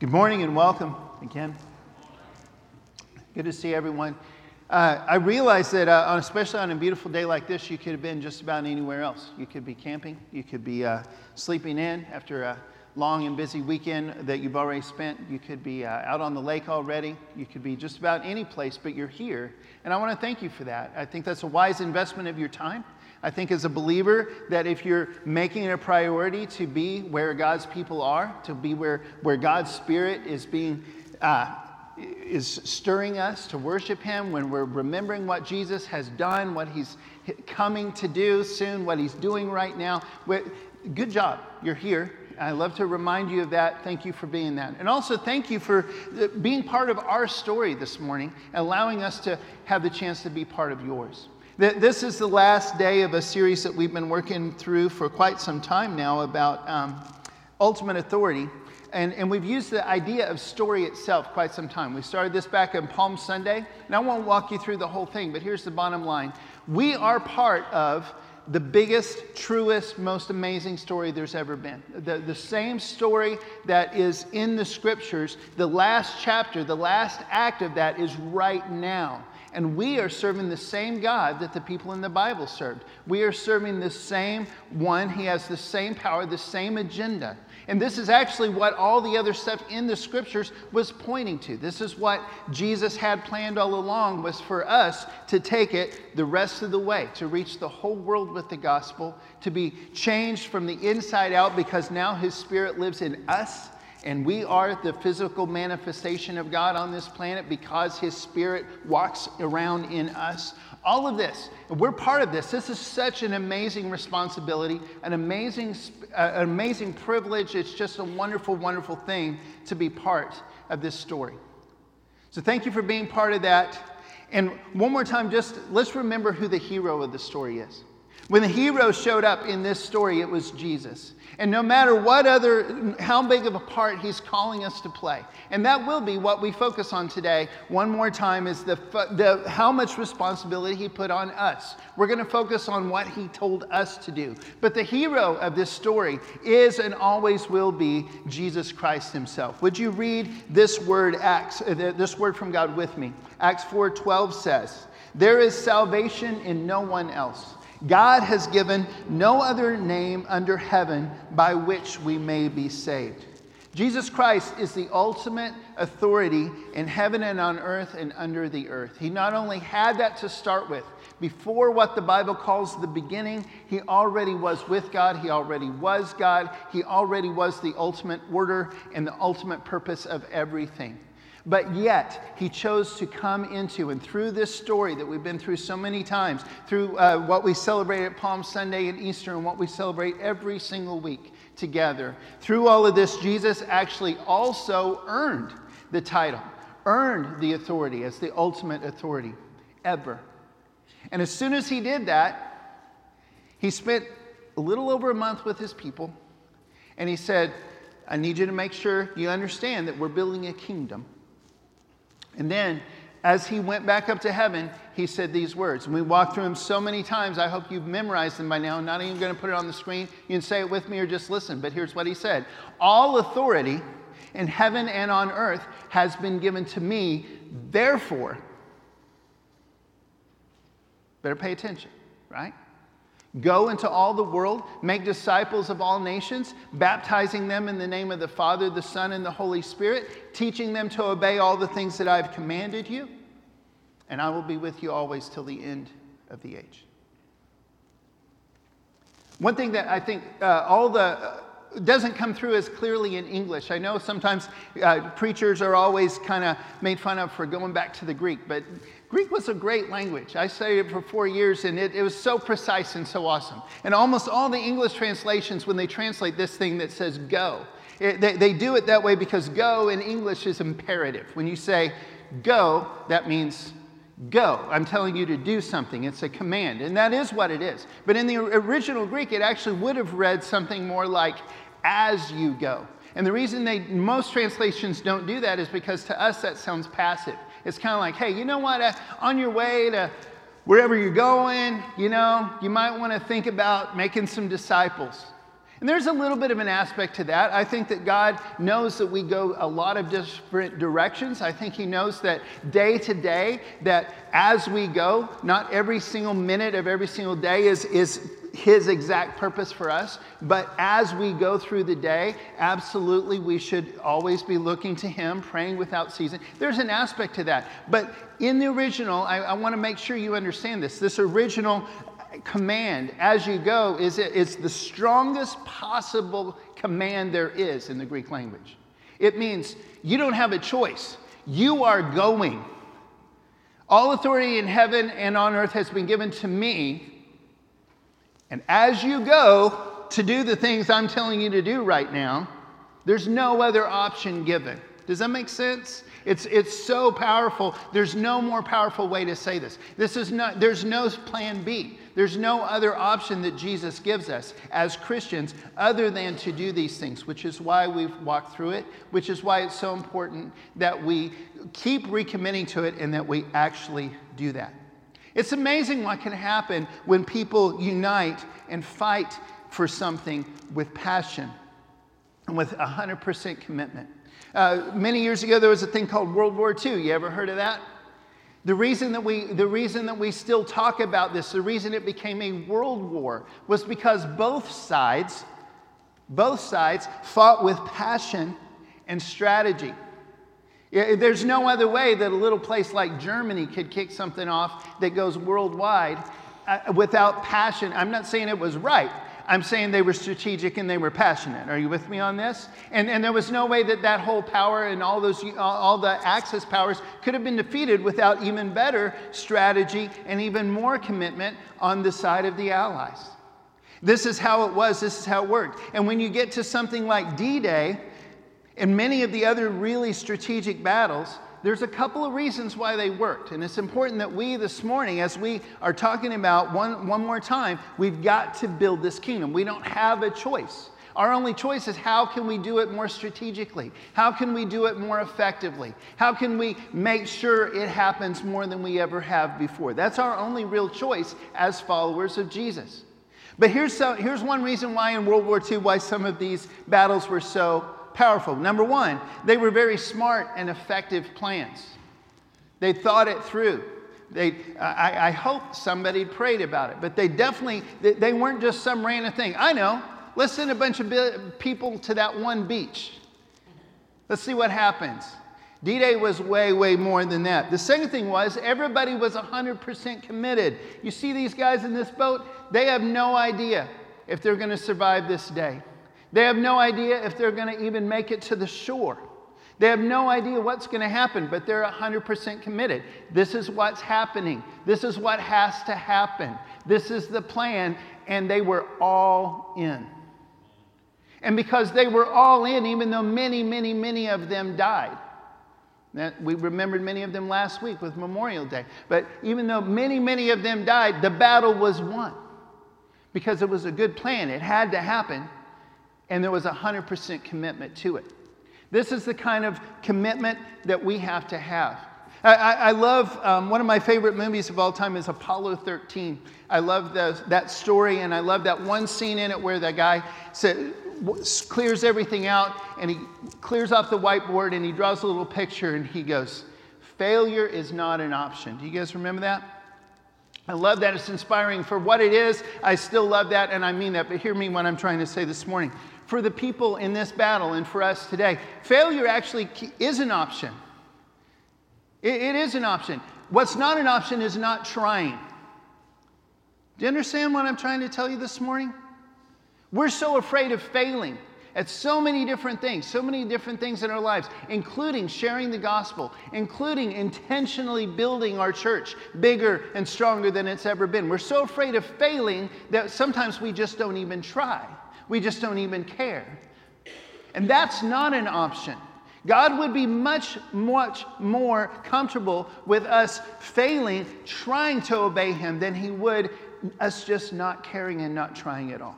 Good morning and welcome again. Good to see everyone. Uh, I realize that, uh, especially on a beautiful day like this, you could have been just about anywhere else. You could be camping, you could be uh, sleeping in after a long and busy weekend that you've already spent. You could be uh, out on the lake already. You could be just about any place, but you're here. And I want to thank you for that. I think that's a wise investment of your time. I think as a believer that if you're making it a priority to be where God's people are, to be where, where God's Spirit is being uh, is stirring us to worship Him, when we're remembering what Jesus has done, what He's coming to do soon, what He's doing right now. Good job. You're here. I love to remind you of that. Thank you for being that. And also, thank you for being part of our story this morning, allowing us to have the chance to be part of yours. This is the last day of a series that we've been working through for quite some time now about um, ultimate authority. And, and we've used the idea of story itself quite some time. We started this back on Palm Sunday, and I won't walk you through the whole thing, but here's the bottom line. We are part of the biggest, truest, most amazing story there's ever been. The, the same story that is in the scriptures, the last chapter, the last act of that is right now. And we are serving the same God that the people in the Bible served. We are serving the same one. He has the same power, the same agenda. And this is actually what all the other stuff in the scriptures was pointing to. This is what Jesus had planned all along was for us to take it the rest of the way, to reach the whole world with the gospel, to be changed from the inside out because now his spirit lives in us and we are the physical manifestation of God on this planet because His Spirit walks around in us. All of this, we're part of this. This is such an amazing responsibility, an amazing, uh, an amazing privilege. It's just a wonderful, wonderful thing to be part of this story. So, thank you for being part of that. And one more time, just let's remember who the hero of the story is. When the hero showed up in this story, it was Jesus. And no matter what other, how big of a part he's calling us to play. And that will be what we focus on today. One more time is the, the how much responsibility he put on us. We're going to focus on what he told us to do. But the hero of this story is and always will be Jesus Christ himself. Would you read this word, Acts, uh, this word from God with me? Acts 4:12 says, There is salvation in no one else. God has given no other name under heaven by which we may be saved. Jesus Christ is the ultimate authority in heaven and on earth and under the earth. He not only had that to start with, before what the Bible calls the beginning, he already was with God, he already was God, he already was the ultimate order and the ultimate purpose of everything. But yet, he chose to come into, and through this story that we've been through so many times, through uh, what we celebrate at Palm Sunday and Easter, and what we celebrate every single week together, through all of this, Jesus actually also earned the title, earned the authority as the ultimate authority ever. And as soon as he did that, he spent a little over a month with his people, and he said, I need you to make sure you understand that we're building a kingdom. And then, as he went back up to heaven, he said these words. And we walked through them so many times. I hope you've memorized them by now. I'm not even going to put it on the screen. You can say it with me or just listen. But here's what he said All authority in heaven and on earth has been given to me. Therefore, better pay attention, right? Go into all the world, make disciples of all nations, baptizing them in the name of the Father, the Son, and the Holy Spirit, teaching them to obey all the things that I've commanded you, and I will be with you always till the end of the age. One thing that I think uh, all the uh, doesn't come through as clearly in English. I know sometimes uh, preachers are always kind of made fun of for going back to the Greek, but Greek was a great language. I studied it for four years and it, it was so precise and so awesome. And almost all the English translations, when they translate this thing that says go, it, they, they do it that way because go in English is imperative. When you say go, that means go. I'm telling you to do something. It's a command. And that is what it is. But in the original Greek, it actually would have read something more like as you go. And the reason they most translations don't do that is because to us that sounds passive. It's kind of like, hey, you know what? Uh, on your way to wherever you're going, you know, you might want to think about making some disciples. And there's a little bit of an aspect to that. I think that God knows that we go a lot of different directions. I think He knows that day to day, that as we go, not every single minute of every single day is, is His exact purpose for us. But as we go through the day, absolutely we should always be looking to Him, praying without ceasing. There's an aspect to that. But in the original, I, I want to make sure you understand this. This original command as you go is it's the strongest possible command there is in the Greek language. It means you don't have a choice. You are going. All authority in heaven and on earth has been given to me. And as you go to do the things I'm telling you to do right now, there's no other option given. Does that make sense? It's, it's so powerful. There's no more powerful way to say this. This is not, there's no plan B. There's no other option that Jesus gives us as Christians other than to do these things, which is why we've walked through it, which is why it's so important that we keep recommitting to it and that we actually do that. It's amazing what can happen when people unite and fight for something with passion and with 100% commitment. Uh, many years ago, there was a thing called World War II. You ever heard of that? The reason, that we, the reason that we still talk about this, the reason it became a world war, was because both sides, both sides fought with passion and strategy. There's no other way that a little place like Germany could kick something off that goes worldwide uh, without passion. I'm not saying it was right. I'm saying they were strategic and they were passionate. Are you with me on this? And, and there was no way that that whole power and all those all the Axis powers could have been defeated without even better strategy and even more commitment on the side of the Allies. This is how it was. This is how it worked. And when you get to something like D-Day and many of the other really strategic battles, there's a couple of reasons why they worked. And it's important that we this morning, as we are talking about one, one more time, we've got to build this kingdom. We don't have a choice. Our only choice is how can we do it more strategically? How can we do it more effectively? How can we make sure it happens more than we ever have before? That's our only real choice as followers of Jesus. But here's, some, here's one reason why in World War II, why some of these battles were so powerful. Number one, they were very smart and effective plans. They thought it through. They, I, I hope somebody prayed about it, but they definitely, they, they weren't just some random thing. I know, let's send a bunch of people to that one beach. Let's see what happens. D Day was way, way more than that. The second thing was everybody was 100% committed. You see these guys in this boat, they have no idea if they're going to survive this day. They have no idea if they're going to even make it to the shore. They have no idea what's going to happen, but they're 100% committed. This is what's happening. This is what has to happen. This is the plan, and they were all in. And because they were all in, even though many, many, many of them died, that we remembered many of them last week with Memorial Day. But even though many, many of them died, the battle was won because it was a good plan. It had to happen and there was a 100% commitment to it. This is the kind of commitment that we have to have. I, I love um, one of my favorite movies of all time is Apollo 13. I love that story, and I love that one scene in it where the guy said, clears everything out and he clears off the whiteboard and he draws a little picture and he goes, Failure is not an option. Do you guys remember that? I love that. It's inspiring. For what it is, I still love that and I mean that. But hear me what I'm trying to say this morning for the people in this battle and for us today. Failure actually is an option. it, it is an option. What's not an option is not trying. Do you understand what I'm trying to tell you this morning? We're so afraid of failing at so many different things, so many different things in our lives, including sharing the gospel, including intentionally building our church bigger and stronger than it's ever been. We're so afraid of failing that sometimes we just don't even try. We just don't even care. And that's not an option. God would be much, much more comfortable with us failing, trying to obey Him, than He would us just not caring and not trying at all.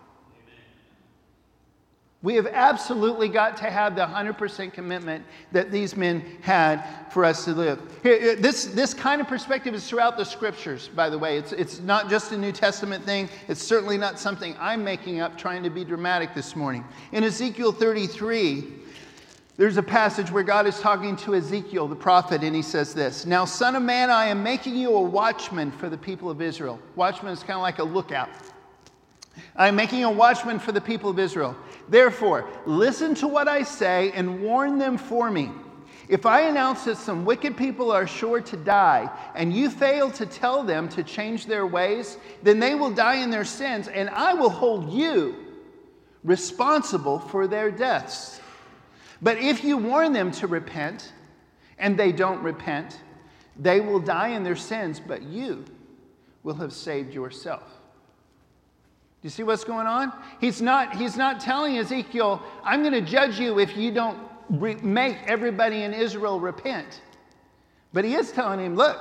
We have absolutely got to have the 100% commitment that these men had for us to live. This, this kind of perspective is throughout the scriptures, by the way. It's, it's not just a New Testament thing, it's certainly not something I'm making up trying to be dramatic this morning. In Ezekiel 33, there's a passage where God is talking to Ezekiel, the prophet, and he says this Now, son of man, I am making you a watchman for the people of Israel. Watchman is kind of like a lookout. I am making a watchman for the people of Israel. Therefore, listen to what I say and warn them for me. If I announce that some wicked people are sure to die, and you fail to tell them to change their ways, then they will die in their sins, and I will hold you responsible for their deaths. But if you warn them to repent, and they don't repent, they will die in their sins, but you will have saved yourself. Do you see what's going on? He's not, he's not telling Ezekiel, I'm going to judge you if you don't re- make everybody in Israel repent. But he is telling him, look,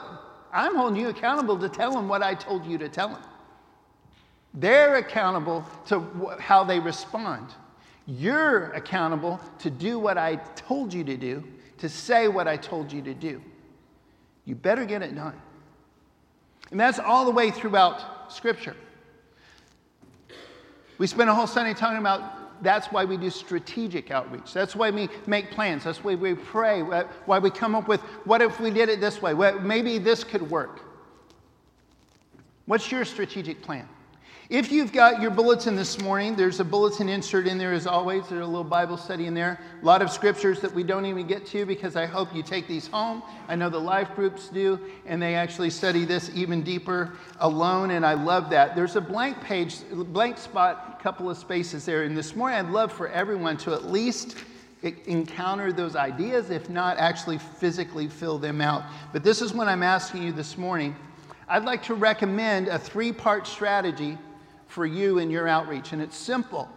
I'm holding you accountable to tell them what I told you to tell them. They're accountable to wh- how they respond. You're accountable to do what I told you to do, to say what I told you to do. You better get it done. And that's all the way throughout Scripture. We spent a whole Sunday talking about that's why we do strategic outreach. That's why we make plans. That's why we pray. Why we come up with what if we did it this way? Maybe this could work. What's your strategic plan? If you've got your bulletin this morning, there's a bulletin insert in there as always. There's a little Bible study in there. A lot of scriptures that we don't even get to because I hope you take these home. I know the life groups do, and they actually study this even deeper alone, and I love that. There's a blank page, blank spot, couple of spaces there. And this morning, I'd love for everyone to at least encounter those ideas, if not actually physically fill them out. But this is what I'm asking you this morning. I'd like to recommend a three part strategy for you in your outreach. And it's simple.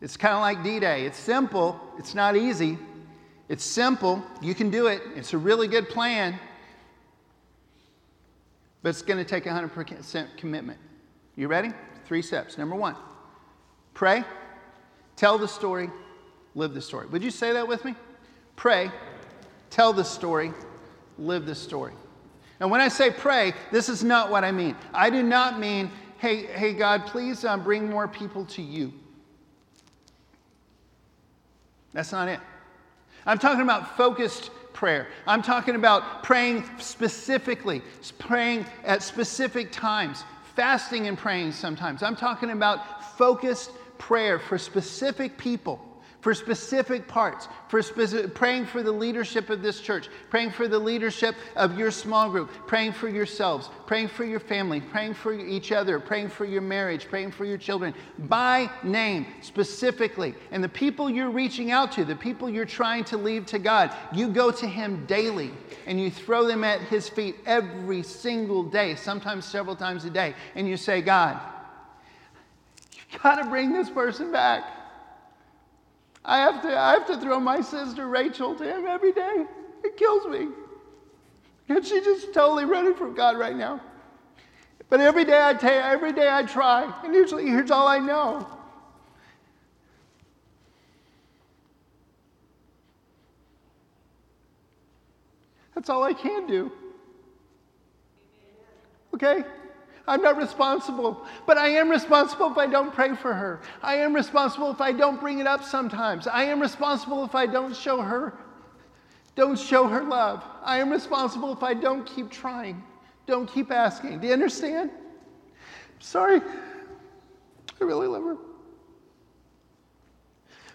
It's kind of like D Day. It's simple, it's not easy. It's simple. You can do it. It's a really good plan. But it's going to take 100% commitment. You ready? Three steps. Number one, pray, tell the story, live the story. Would you say that with me? Pray, tell the story, live the story. And when I say pray, this is not what I mean. I do not mean hey, hey, God, please um, bring more people to you. That's not it. I'm talking about focused prayer. I'm talking about praying specifically, praying at specific times, fasting and praying sometimes. I'm talking about focused prayer for specific people for specific parts, for specific, praying for the leadership of this church, praying for the leadership of your small group, praying for yourselves, praying for your family, praying for each other, praying for your marriage, praying for your children by name specifically. And the people you're reaching out to, the people you're trying to lead to God, you go to Him daily and you throw them at His feet every single day, sometimes several times a day, and you say, God, you've got to bring this person back. I have to, I have to throw my sister Rachel to him every day. It kills me. And she's just totally running from God right now. But every day I take, every day I try, and usually here's all I know. That's all I can do. Okay? I'm not responsible, but I am responsible if I don't pray for her. I am responsible if I don't bring it up sometimes. I am responsible if I don't show her don't show her love. I am responsible if I don't keep trying. Don't keep asking. Do you understand? Sorry. I really love her.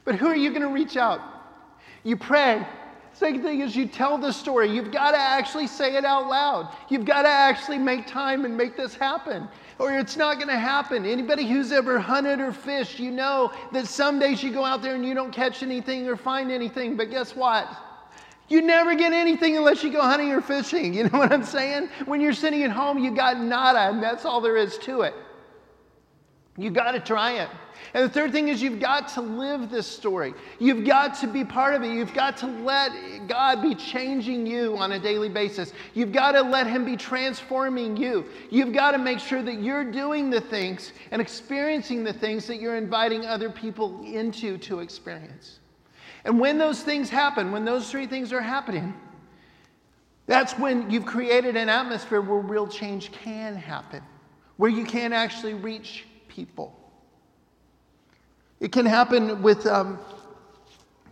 But who are you going to reach out? You pray. Second thing is you tell the story. You've got to actually say it out loud. You've got to actually make time and make this happen. Or it's not going to happen. Anybody who's ever hunted or fished, you know that some days you go out there and you don't catch anything or find anything. But guess what? You never get anything unless you go hunting or fishing. You know what I'm saying? When you're sitting at home, you got nada, and that's all there is to it. You got to try it. And the third thing is you've got to live this story. You've got to be part of it. You've got to let God be changing you on a daily basis. You've got to let Him be transforming you. You've got to make sure that you're doing the things and experiencing the things that you're inviting other people into to experience. And when those things happen, when those three things are happening, that's when you've created an atmosphere where real change can happen, where you can actually reach people. It can happen with um,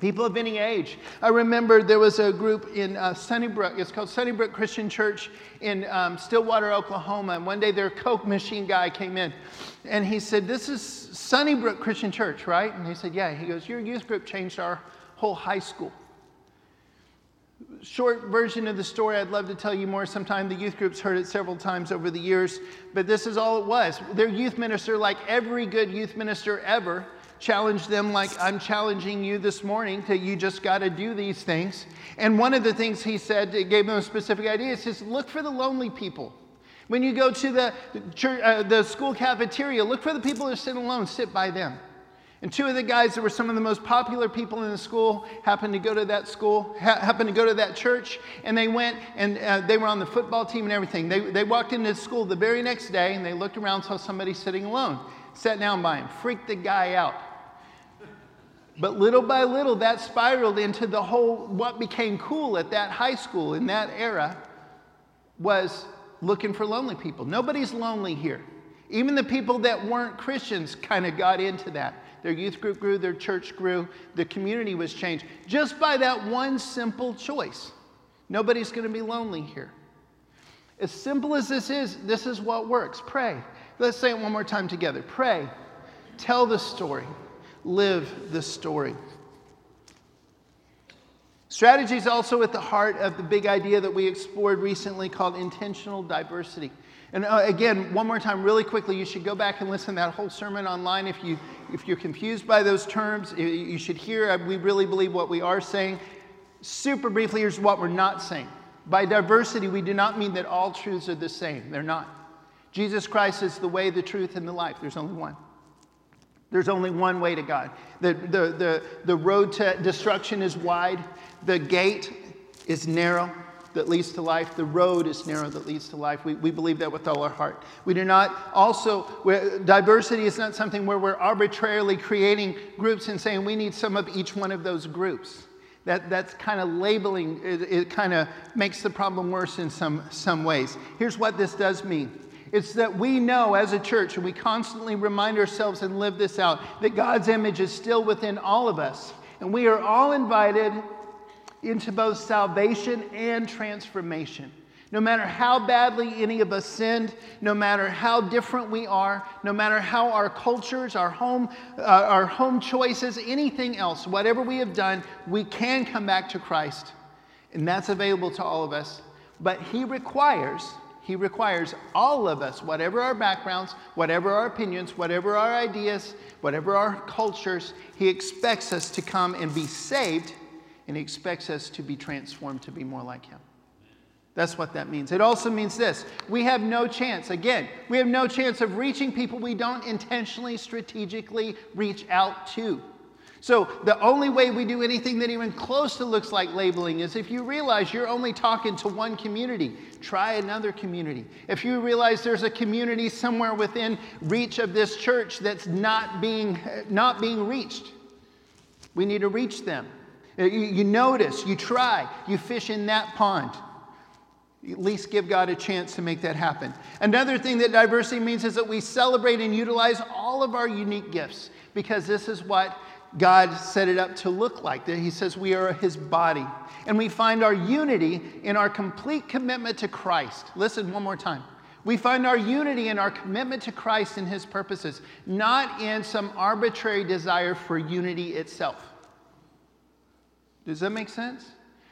people of any age. I remember there was a group in uh, Sunnybrook, it's called Sunnybrook Christian Church in um, Stillwater, Oklahoma. And one day their Coke machine guy came in and he said, This is Sunnybrook Christian Church, right? And he said, Yeah. He goes, Your youth group changed our whole high school. Short version of the story, I'd love to tell you more sometime. The youth group's heard it several times over the years, but this is all it was. Their youth minister, like every good youth minister ever, challenged them like I'm challenging you this morning to you just got to do these things. And one of the things he said, gave them a specific idea, is look for the lonely people. When you go to the, church, uh, the school cafeteria, look for the people that are sitting alone, sit by them. And two of the guys that were some of the most popular people in the school happened to go to that school, ha- happened to go to that church, and they went and uh, they were on the football team and everything. They, they walked into school the very next day and they looked around, saw somebody sitting alone, sat down by him, freaked the guy out. But little by little, that spiraled into the whole, what became cool at that high school in that era was looking for lonely people. Nobody's lonely here. Even the people that weren't Christians kind of got into that. Their youth group grew, their church grew, the community was changed just by that one simple choice. Nobody's going to be lonely here. As simple as this is, this is what works. Pray. Let's say it one more time together. Pray. Tell the story live the story. Strategy is also at the heart of the big idea that we explored recently called intentional diversity. And uh, again, one more time, really quickly, you should go back and listen to that whole sermon online. If, you, if you're confused by those terms, you should hear. Uh, we really believe what we are saying. Super briefly, here's what we're not saying. By diversity, we do not mean that all truths are the same. They're not. Jesus Christ is the way, the truth, and the life. There's only one. There's only one way to God. The, the, the, the road to destruction is wide, the gate is narrow that leads to life. The road is narrow that leads to life. We, we believe that with all our heart. We do not also, diversity is not something where we're arbitrarily creating groups and saying we need some of each one of those groups. That, that's kind of labeling, it, it kind of makes the problem worse in some, some ways. Here's what this does mean it's that we know as a church, and we constantly remind ourselves and live this out, that God's image is still within all of us. And we are all invited into both salvation and transformation. No matter how badly any of us sinned, no matter how different we are, no matter how our cultures, our home, uh, our home choices, anything else, whatever we have done, we can come back to Christ. And that's available to all of us. But He requires he requires all of us, whatever our backgrounds, whatever our opinions, whatever our ideas, whatever our cultures, He expects us to come and be saved, and He expects us to be transformed to be more like Him. That's what that means. It also means this we have no chance, again, we have no chance of reaching people we don't intentionally, strategically reach out to. So, the only way we do anything that even close to looks like labeling is if you realize you're only talking to one community, try another community. If you realize there's a community somewhere within reach of this church that's not being, not being reached, we need to reach them. Uh, you, you notice, you try, you fish in that pond. At least give God a chance to make that happen. Another thing that diversity means is that we celebrate and utilize all of our unique gifts because this is what God set it up to look like. That He says we are his body. And we find our unity in our complete commitment to Christ. Listen one more time. We find our unity in our commitment to Christ and his purposes, not in some arbitrary desire for unity itself. Does that make sense?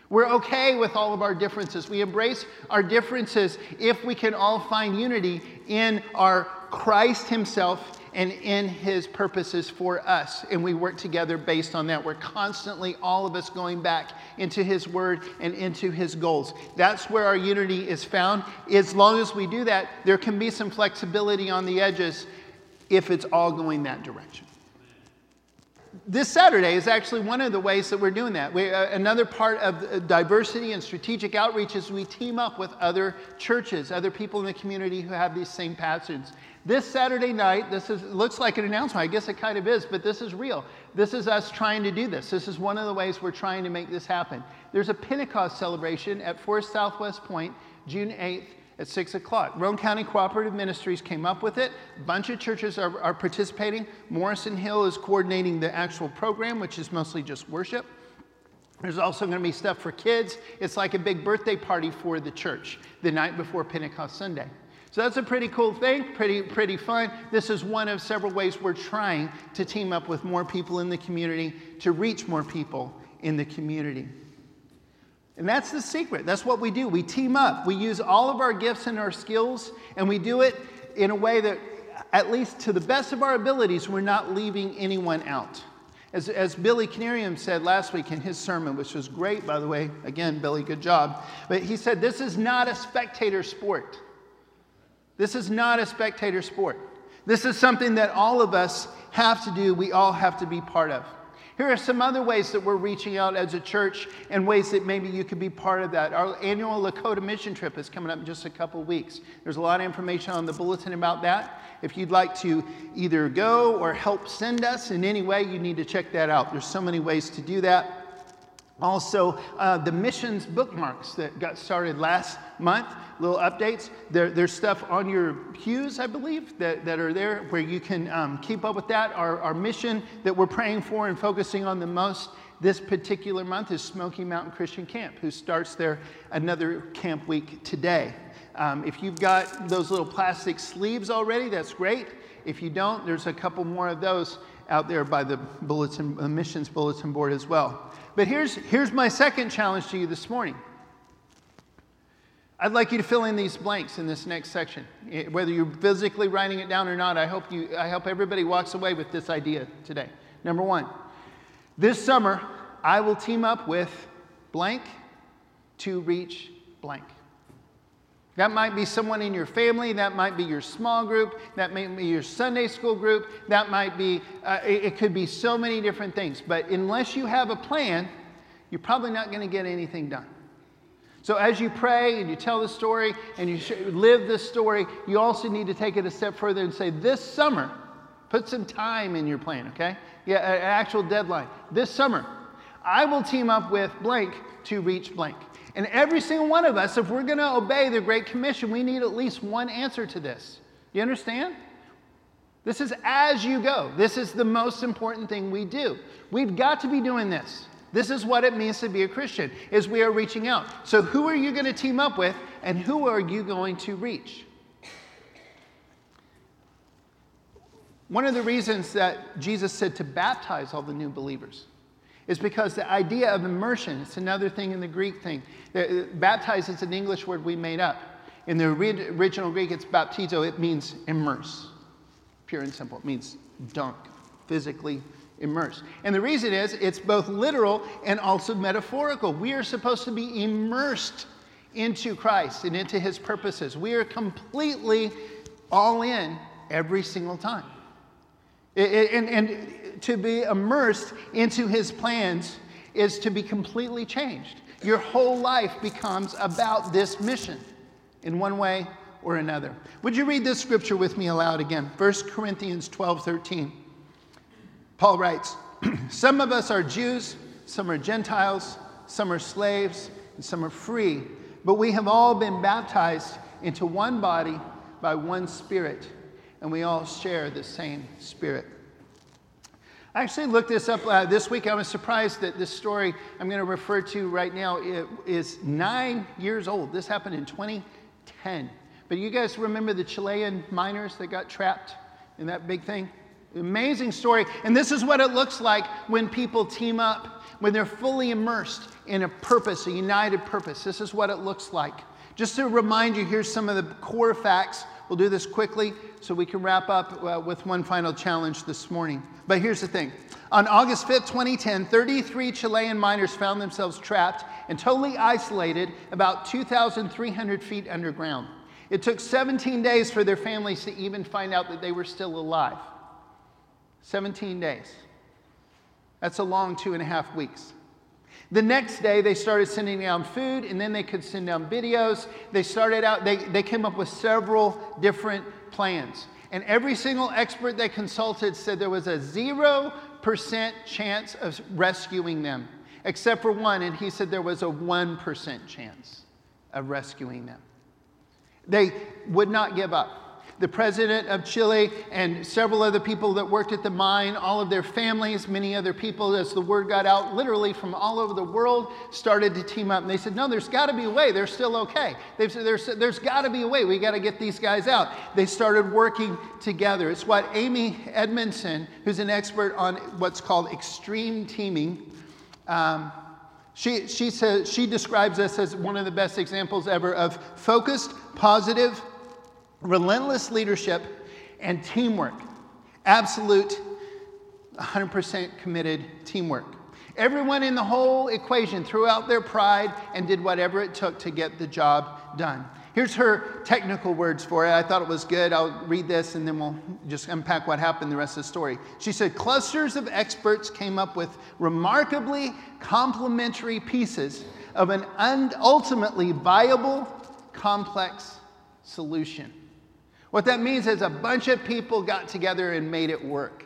We're okay with all of our differences. We embrace our differences if we can all find unity in our Christ Himself and in His purposes for us. And we work together based on that. We're constantly, all of us, going back into His Word and into His goals. That's where our unity is found. As long as we do that, there can be some flexibility on the edges if it's all going that direction. This Saturday is actually one of the ways that we're doing that. We, uh, another part of diversity and strategic outreach is we team up with other churches, other people in the community who have these same passions. This Saturday night, this is, looks like an announcement. I guess it kind of is, but this is real. This is us trying to do this. This is one of the ways we're trying to make this happen. There's a Pentecost celebration at Fort Southwest Point, June 8th at 6 o'clock. Roane County Cooperative Ministries came up with it. A bunch of churches are, are participating. Morrison Hill is coordinating the actual program, which is mostly just worship. There's also going to be stuff for kids. It's like a big birthday party for the church the night before Pentecost Sunday. So that's a pretty cool thing, pretty, pretty fun. This is one of several ways we're trying to team up with more people in the community to reach more people in the community. And that's the secret. That's what we do. We team up. We use all of our gifts and our skills, and we do it in a way that, at least to the best of our abilities, we're not leaving anyone out. As, as Billy Canarium said last week in his sermon, which was great, by the way, again, Billy, good job. But he said, This is not a spectator sport. This is not a spectator sport. This is something that all of us have to do, we all have to be part of. Here are some other ways that we're reaching out as a church and ways that maybe you could be part of that. Our annual Lakota mission trip is coming up in just a couple weeks. There's a lot of information on the bulletin about that. If you'd like to either go or help send us in any way, you need to check that out. There's so many ways to do that. Also, uh, the missions bookmarks that got started last month, little updates. There, there's stuff on your pews, I believe, that, that are there where you can um, keep up with that. Our, our mission that we're praying for and focusing on the most this particular month is Smoky Mountain Christian Camp, who starts their another camp week today. Um, if you've got those little plastic sleeves already, that's great. If you don't, there's a couple more of those out there by the bulletin, the missions bulletin board as well. But here's, here's my second challenge to you this morning. I'd like you to fill in these blanks in this next section. Eh, whether you're physically writing it down or not, I hope, you, I hope everybody walks away with this idea today. Number one, this summer, I will team up with blank to reach blank. That might be someone in your family, that might be your small group, that may be your Sunday school group, that might be, uh, it, it could be so many different things. But unless you have a plan, you're probably not going to get anything done. So, as you pray and you tell the story and you live this story, you also need to take it a step further and say, This summer, put some time in your plan, okay? Yeah, an actual deadline. This summer, I will team up with blank to reach blank. And every single one of us, if we're going to obey the Great Commission, we need at least one answer to this. You understand? This is as you go. This is the most important thing we do. We've got to be doing this. This is what it means to be a Christian, is we are reaching out. So who are you going to team up with and who are you going to reach? One of the reasons that Jesus said to baptize all the new believers is because the idea of immersion, it's another thing in the Greek thing. Uh, baptize is an English word we made up. In the original Greek, it's baptizo, it means immerse. Pure and simple. It means dunk, physically immerse. And the reason is it's both literal and also metaphorical. We are supposed to be immersed into Christ and into his purposes. We are completely all in every single time. And, and to be immersed into his plans is to be completely changed. Your whole life becomes about this mission in one way or another. Would you read this scripture with me aloud again? 1 Corinthians 12 13. Paul writes, Some of us are Jews, some are Gentiles, some are slaves, and some are free, but we have all been baptized into one body by one Spirit and we all share the same spirit. I actually looked this up uh, this week. I was surprised that this story I'm going to refer to right now is nine years old. This happened in 2010. But you guys remember the Chilean miners that got trapped in that big thing? Amazing story. And this is what it looks like when people team up, when they're fully immersed in a purpose, a united purpose. This is what it looks like. Just to remind you, here's some of the core facts We'll do this quickly so we can wrap up uh, with one final challenge this morning. But here's the thing on August 5th, 2010, 33 Chilean miners found themselves trapped and totally isolated about 2,300 feet underground. It took 17 days for their families to even find out that they were still alive. 17 days. That's a long two and a half weeks. The next day, they started sending down food, and then they could send down videos. They started out, they, they came up with several different plans. And every single expert they consulted said there was a 0% chance of rescuing them, except for one, and he said there was a 1% chance of rescuing them. They would not give up the president of Chile, and several other people that worked at the mine, all of their families, many other people, as the word got out, literally from all over the world, started to team up. And they said, No, there's got to be a way. They're still okay. They said, There's, there's got to be a way. We got to get these guys out. They started working together. It's what Amy Edmondson, who's an expert on what's called extreme teaming, um, she, she, says, she describes this as one of the best examples ever of focused, positive, relentless leadership, and teamwork. Absolute 100% committed teamwork. Everyone in the whole equation threw out their pride and did whatever it took to get the job done. Here's her technical words for it. I thought it was good. I'll read this and then we'll just unpack what happened the rest of the story. She said clusters of experts came up with remarkably complementary pieces of an un- ultimately viable, complex solution. What that means is a bunch of people got together and made it work.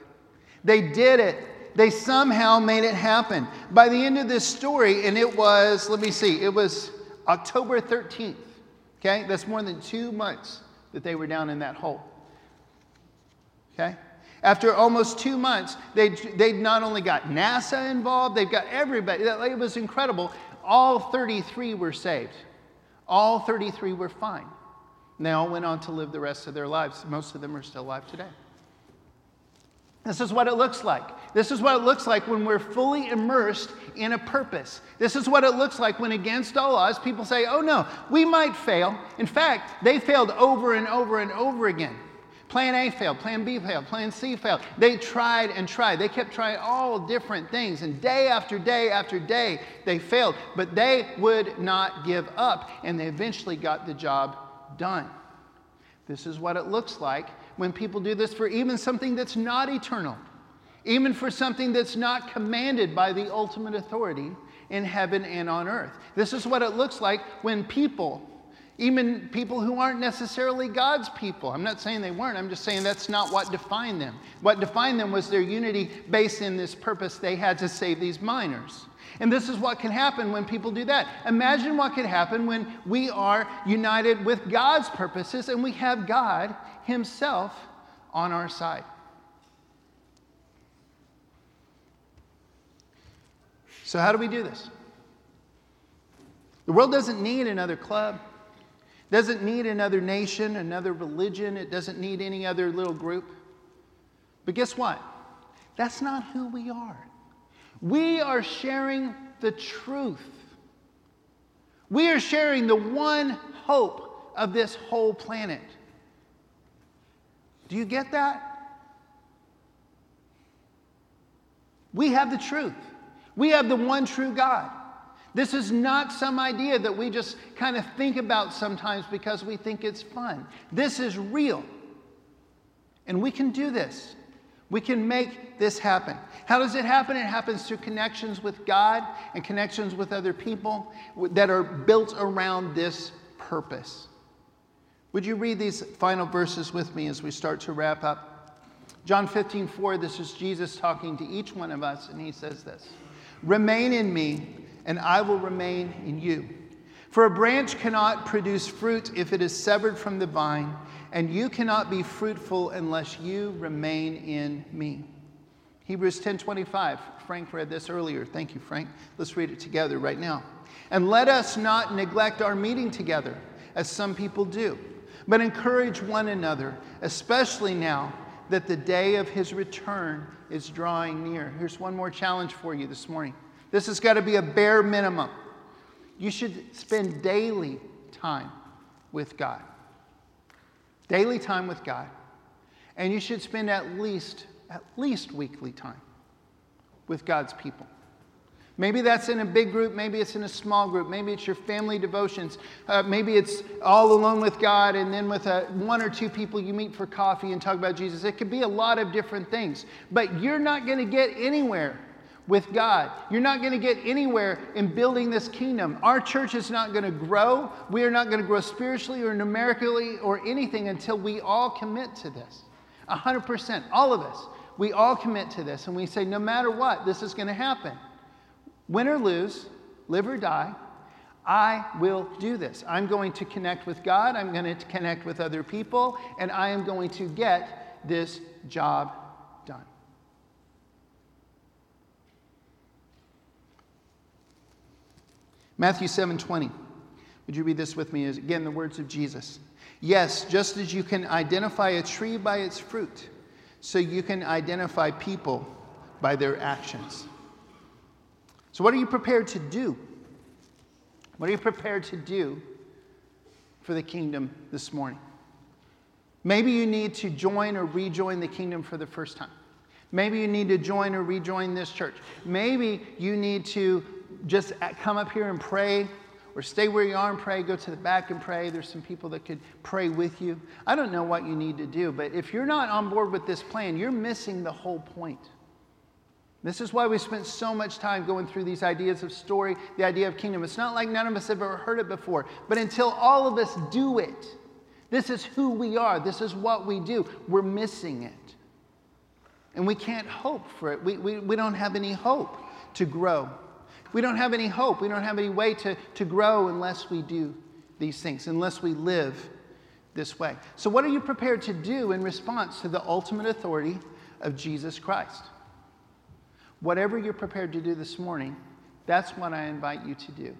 They did it. They somehow made it happen. By the end of this story, and it was, let me see, it was October 13th. Okay? That's more than two months that they were down in that hole. Okay? After almost two months, they they not only got NASA involved, they've got everybody. It was incredible. All 33 were saved, all 33 were fine. And they all went on to live the rest of their lives. Most of them are still alive today. This is what it looks like. This is what it looks like when we're fully immersed in a purpose. This is what it looks like when, against all odds, people say, oh no, we might fail. In fact, they failed over and over and over again. Plan A failed, Plan B failed, Plan C failed. They tried and tried. They kept trying all different things, and day after day after day, they failed. But they would not give up, and they eventually got the job done. This is what it looks like when people do this for even something that's not eternal, even for something that's not commanded by the ultimate authority in heaven and on earth. This is what it looks like when people, even people who aren't necessarily God's people, I'm not saying they weren't, I'm just saying that's not what defined them. What defined them was their unity based in this purpose they had to save these miners. And this is what can happen when people do that. Imagine what could happen when we are united with God's purposes and we have God Himself on our side. So, how do we do this? The world doesn't need another club, doesn't need another nation, another religion, it doesn't need any other little group. But guess what? That's not who we are. We are sharing the truth. We are sharing the one hope of this whole planet. Do you get that? We have the truth. We have the one true God. This is not some idea that we just kind of think about sometimes because we think it's fun. This is real. And we can do this. We can make this happen. How does it happen? It happens through connections with God and connections with other people that are built around this purpose. Would you read these final verses with me as we start to wrap up? John 15, 4, this is Jesus talking to each one of us, and he says this Remain in me, and I will remain in you. For a branch cannot produce fruit if it is severed from the vine and you cannot be fruitful unless you remain in me. Hebrews 10:25. Frank read this earlier. Thank you, Frank. Let's read it together right now. And let us not neglect our meeting together, as some people do, but encourage one another, especially now that the day of his return is drawing near. Here's one more challenge for you this morning. This has got to be a bare minimum. You should spend daily time with God daily time with God, and you should spend at least at least weekly time with God's people. Maybe that's in a big group, maybe it's in a small group, maybe it's your family devotions, uh, maybe it's all alone with God and then with a, one or two people you meet for coffee and talk about Jesus. It could be a lot of different things, but you're not going to get anywhere with God. You're not going to get anywhere in building this kingdom. Our church is not going to grow. We are not going to grow spiritually or numerically or anything until we all commit to this. 100%, all of us. We all commit to this and we say, no matter what, this is going to happen. Win or lose, live or die, I will do this. I'm going to connect with God, I'm going to connect with other people, and I am going to get this job done. Matthew 7:20. Would you read this with me? Again the words of Jesus. Yes, just as you can identify a tree by its fruit, so you can identify people by their actions. So, what are you prepared to do? What are you prepared to do for the kingdom this morning? Maybe you need to join or rejoin the kingdom for the first time. Maybe you need to join or rejoin this church. Maybe you need to just come up here and pray or stay where you are and pray, go to the back and pray. There's some people that could pray with you. I don't know what you need to do, but if you're not on board with this plan, you're missing the whole point. This is why we spent so much time going through these ideas of story, the idea of kingdom. It's not like none of us have ever heard it before, but until all of us do it, this is who we are, this is what we do, we're missing it. And we can't hope for it. We, we, we don't have any hope to grow. We don't have any hope. We don't have any way to, to grow unless we do these things, unless we live this way. So, what are you prepared to do in response to the ultimate authority of Jesus Christ? Whatever you're prepared to do this morning, that's what I invite you to do.